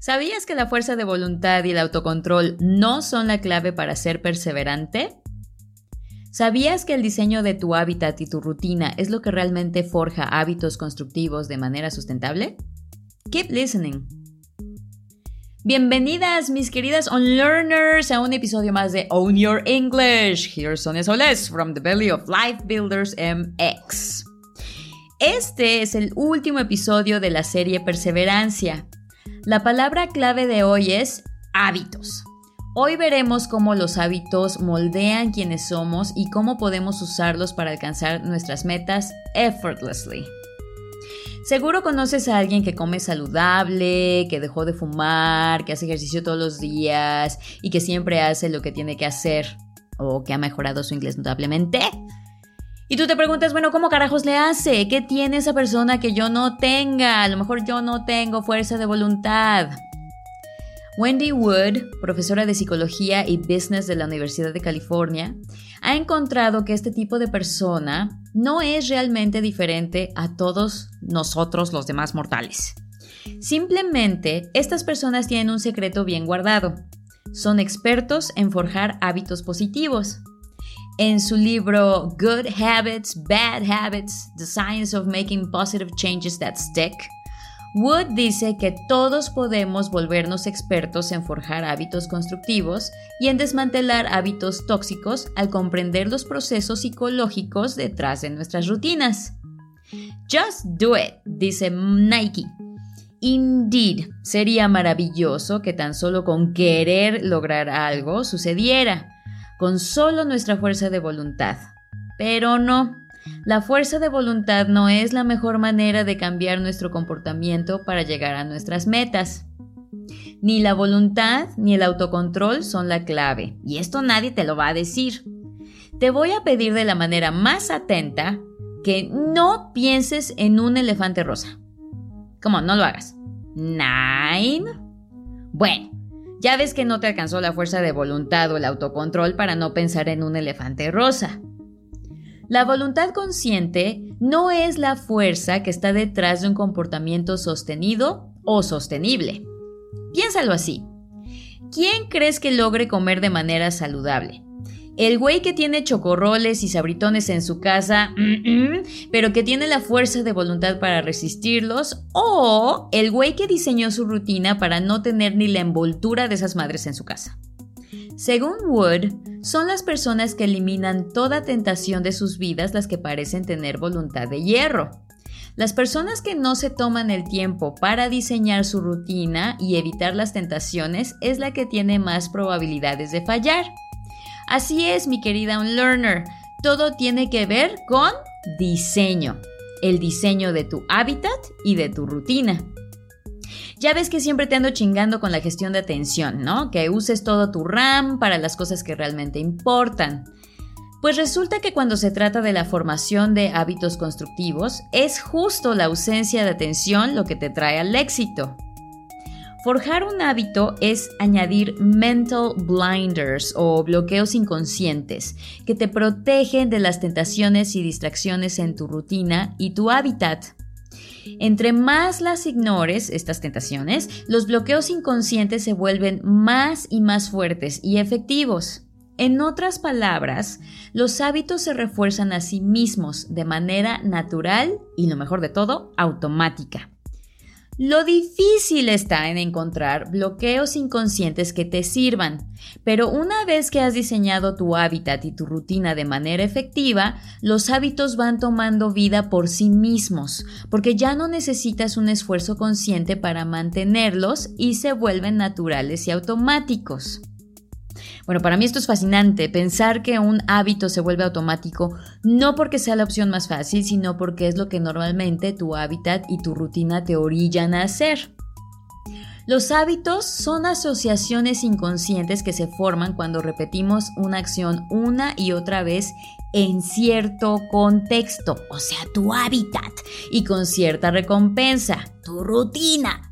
¿Sabías que la fuerza de voluntad y el autocontrol no son la clave para ser perseverante? ¿Sabías que el diseño de tu hábitat y tu rutina es lo que realmente forja hábitos constructivos de manera sustentable? Keep listening. Bienvenidas, mis queridas Unlearners, a un episodio más de Own Your English. Here's Sonia Soles from the belly of Life Builders MX. Este es el último episodio de la serie Perseverancia. La palabra clave de hoy es hábitos. Hoy veremos cómo los hábitos moldean quienes somos y cómo podemos usarlos para alcanzar nuestras metas effortlessly. Seguro conoces a alguien que come saludable, que dejó de fumar, que hace ejercicio todos los días y que siempre hace lo que tiene que hacer o que ha mejorado su inglés notablemente. Y tú te preguntas, bueno, ¿cómo carajos le hace? ¿Qué tiene esa persona que yo no tenga? A lo mejor yo no tengo fuerza de voluntad. Wendy Wood, profesora de psicología y business de la Universidad de California, ha encontrado que este tipo de persona no es realmente diferente a todos nosotros los demás mortales. Simplemente, estas personas tienen un secreto bien guardado. Son expertos en forjar hábitos positivos. En su libro Good Habits, Bad Habits, The Science of Making Positive Changes That Stick, Wood dice que todos podemos volvernos expertos en forjar hábitos constructivos y en desmantelar hábitos tóxicos al comprender los procesos psicológicos detrás de nuestras rutinas. Just do it, dice Nike. Indeed, sería maravilloso que tan solo con querer lograr algo sucediera con solo nuestra fuerza de voluntad. Pero no, la fuerza de voluntad no es la mejor manera de cambiar nuestro comportamiento para llegar a nuestras metas. Ni la voluntad ni el autocontrol son la clave, y esto nadie te lo va a decir. Te voy a pedir de la manera más atenta que no pienses en un elefante rosa. ¿Cómo? No lo hagas. Nine. Bueno, ya ves que no te alcanzó la fuerza de voluntad o el autocontrol para no pensar en un elefante rosa. La voluntad consciente no es la fuerza que está detrás de un comportamiento sostenido o sostenible. Piénsalo así. ¿Quién crees que logre comer de manera saludable? El güey que tiene chocorroles y sabritones en su casa, pero que tiene la fuerza de voluntad para resistirlos, o el güey que diseñó su rutina para no tener ni la envoltura de esas madres en su casa. Según Wood, son las personas que eliminan toda tentación de sus vidas las que parecen tener voluntad de hierro. Las personas que no se toman el tiempo para diseñar su rutina y evitar las tentaciones es la que tiene más probabilidades de fallar. Así es, mi querida Unlearner. Todo tiene que ver con diseño. El diseño de tu hábitat y de tu rutina. Ya ves que siempre te ando chingando con la gestión de atención, ¿no? Que uses todo tu RAM para las cosas que realmente importan. Pues resulta que cuando se trata de la formación de hábitos constructivos, es justo la ausencia de atención lo que te trae al éxito. Forjar un hábito es añadir mental blinders o bloqueos inconscientes que te protegen de las tentaciones y distracciones en tu rutina y tu hábitat. Entre más las ignores, estas tentaciones, los bloqueos inconscientes se vuelven más y más fuertes y efectivos. En otras palabras, los hábitos se refuerzan a sí mismos de manera natural y, lo mejor de todo, automática. Lo difícil está en encontrar bloqueos inconscientes que te sirvan, pero una vez que has diseñado tu hábitat y tu rutina de manera efectiva, los hábitos van tomando vida por sí mismos, porque ya no necesitas un esfuerzo consciente para mantenerlos y se vuelven naturales y automáticos. Bueno, para mí esto es fascinante, pensar que un hábito se vuelve automático no porque sea la opción más fácil, sino porque es lo que normalmente tu hábitat y tu rutina te orillan a hacer. Los hábitos son asociaciones inconscientes que se forman cuando repetimos una acción una y otra vez en cierto contexto, o sea, tu hábitat, y con cierta recompensa, tu rutina,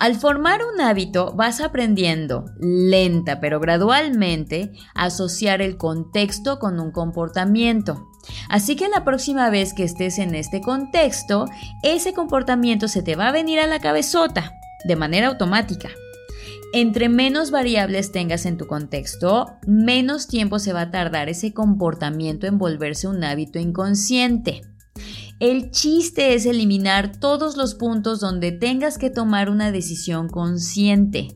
al formar un hábito vas aprendiendo, lenta pero gradualmente, a asociar el contexto con un comportamiento. Así que la próxima vez que estés en este contexto, ese comportamiento se te va a venir a la cabezota. de manera automática. Entre menos variables tengas en tu contexto, menos tiempo se va a tardar ese comportamiento en volverse un hábito inconsciente. El chiste es eliminar todos los puntos donde tengas que tomar una decisión consciente.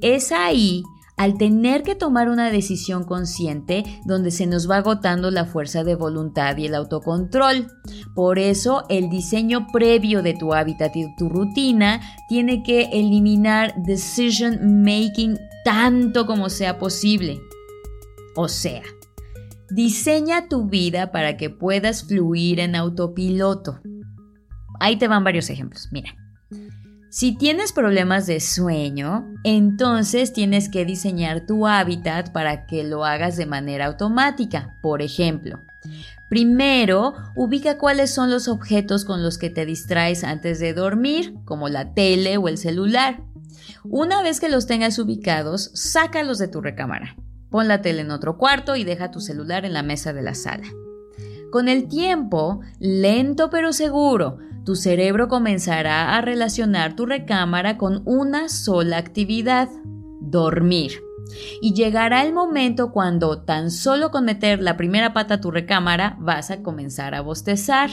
Es ahí al tener que tomar una decisión consciente donde se nos va agotando la fuerza de voluntad y el autocontrol. Por eso el diseño previo de tu hábitat y tu rutina tiene que eliminar decision making tanto como sea posible. O sea, diseña tu vida para que puedas fluir en autopiloto. Ahí te van varios ejemplos. Mira. Si tienes problemas de sueño, entonces tienes que diseñar tu hábitat para que lo hagas de manera automática. Por ejemplo, primero ubica cuáles son los objetos con los que te distraes antes de dormir, como la tele o el celular. Una vez que los tengas ubicados, sácalos de tu recámara. Pon la tele en otro cuarto y deja tu celular en la mesa de la sala. Con el tiempo, lento pero seguro, tu cerebro comenzará a relacionar tu recámara con una sola actividad, dormir. Y llegará el momento cuando tan solo con meter la primera pata a tu recámara vas a comenzar a bostezar.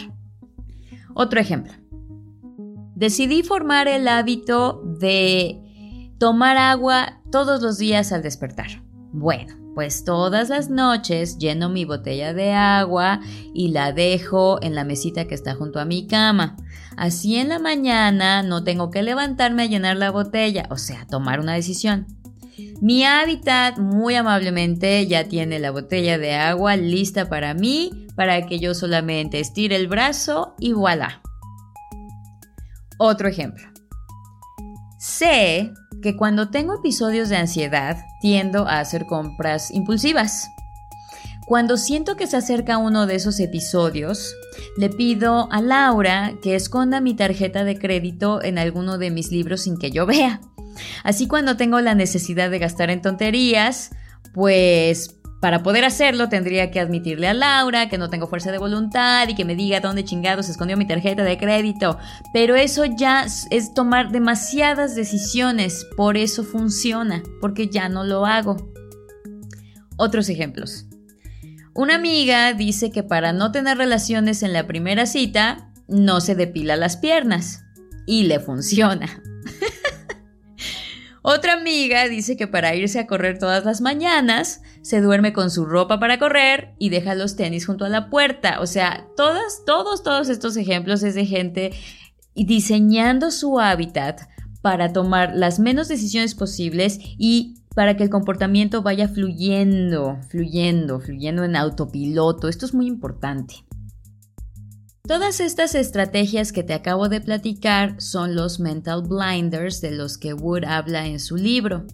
Otro ejemplo. Decidí formar el hábito de tomar agua todos los días al despertar. Bueno, pues todas las noches lleno mi botella de agua y la dejo en la mesita que está junto a mi cama. Así en la mañana no tengo que levantarme a llenar la botella, o sea, tomar una decisión. Mi hábitat muy amablemente ya tiene la botella de agua lista para mí, para que yo solamente estire el brazo y voilà. Otro ejemplo. Sé que cuando tengo episodios de ansiedad tiendo a hacer compras impulsivas. Cuando siento que se acerca uno de esos episodios, le pido a Laura que esconda mi tarjeta de crédito en alguno de mis libros sin que yo vea. Así cuando tengo la necesidad de gastar en tonterías, pues para poder hacerlo tendría que admitirle a Laura que no tengo fuerza de voluntad y que me diga dónde chingado se escondió mi tarjeta de crédito. Pero eso ya es tomar demasiadas decisiones, por eso funciona, porque ya no lo hago. Otros ejemplos. Una amiga dice que para no tener relaciones en la primera cita, no se depila las piernas. Y le funciona. Otra amiga dice que para irse a correr todas las mañanas se duerme con su ropa para correr y deja los tenis junto a la puerta. O sea, todas, todos, todos estos ejemplos es de gente diseñando su hábitat para tomar las menos decisiones posibles y para que el comportamiento vaya fluyendo, fluyendo, fluyendo en autopiloto. Esto es muy importante. Todas estas estrategias que te acabo de platicar son los mental blinders de los que Wood habla en su libro.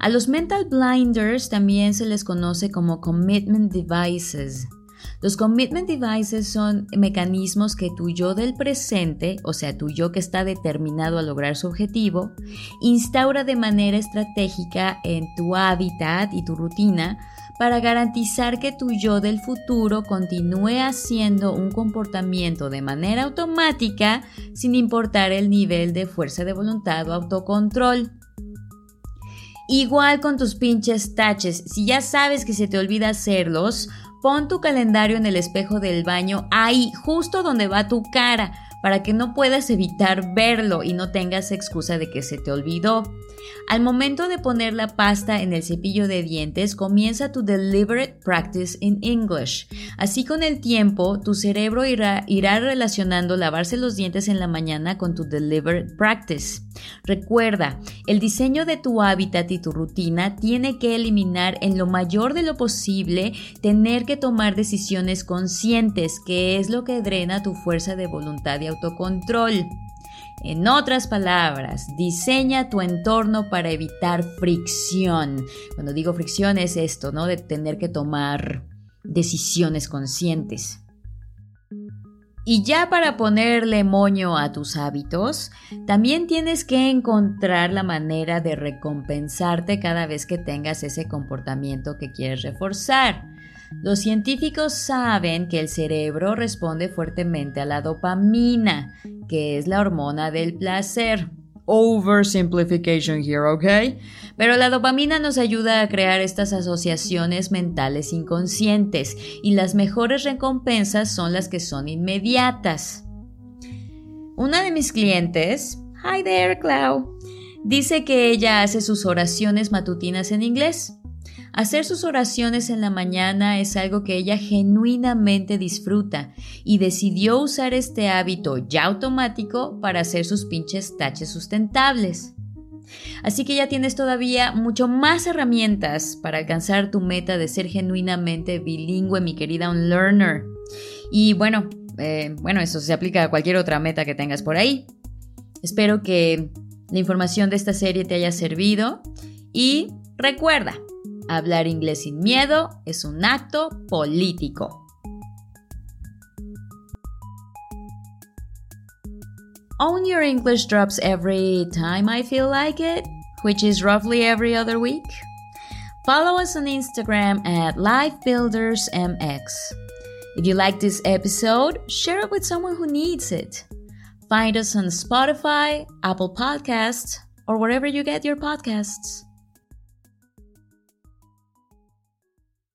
A los mental blinders también se les conoce como commitment devices. Los commitment devices son mecanismos que tu yo del presente, o sea, tu yo que está determinado a lograr su objetivo, instaura de manera estratégica en tu hábitat y tu rutina para garantizar que tu yo del futuro continúe haciendo un comportamiento de manera automática sin importar el nivel de fuerza de voluntad o autocontrol. Igual con tus pinches taches, si ya sabes que se te olvida hacerlos, pon tu calendario en el espejo del baño ahí, justo donde va tu cara, para que no puedas evitar verlo y no tengas excusa de que se te olvidó. Al momento de poner la pasta en el cepillo de dientes, comienza tu deliberate practice in English. Así con el tiempo, tu cerebro irá, irá relacionando lavarse los dientes en la mañana con tu deliberate practice. Recuerda, el diseño de tu hábitat y tu rutina tiene que eliminar en lo mayor de lo posible tener que tomar decisiones conscientes, que es lo que drena tu fuerza de voluntad y autocontrol. En otras palabras, diseña tu entorno para evitar fricción. Cuando digo fricción es esto, ¿no? De tener que tomar decisiones conscientes. Y ya para ponerle moño a tus hábitos, también tienes que encontrar la manera de recompensarte cada vez que tengas ese comportamiento que quieres reforzar. Los científicos saben que el cerebro responde fuertemente a la dopamina, que es la hormona del placer. Oversimplification here, ¿ok? Pero la dopamina nos ayuda a crear estas asociaciones mentales inconscientes y las mejores recompensas son las que son inmediatas. Una de mis clientes, hi there, Clau, dice que ella hace sus oraciones matutinas en inglés. Hacer sus oraciones en la mañana es algo que ella genuinamente disfruta y decidió usar este hábito ya automático para hacer sus pinches taches sustentables. Así que ya tienes todavía mucho más herramientas para alcanzar tu meta de ser genuinamente bilingüe, mi querida unlearner. Y bueno, eh, bueno, eso se aplica a cualquier otra meta que tengas por ahí. Espero que la información de esta serie te haya servido y recuerda, hablar inglés sin miedo es un acto político. Own Your English drops every time I feel like it, which is roughly every other week. Follow us on Instagram at LifeBuildersMX. If you like this episode, share it with someone who needs it. Find us on Spotify, Apple Podcasts, or wherever you get your podcasts.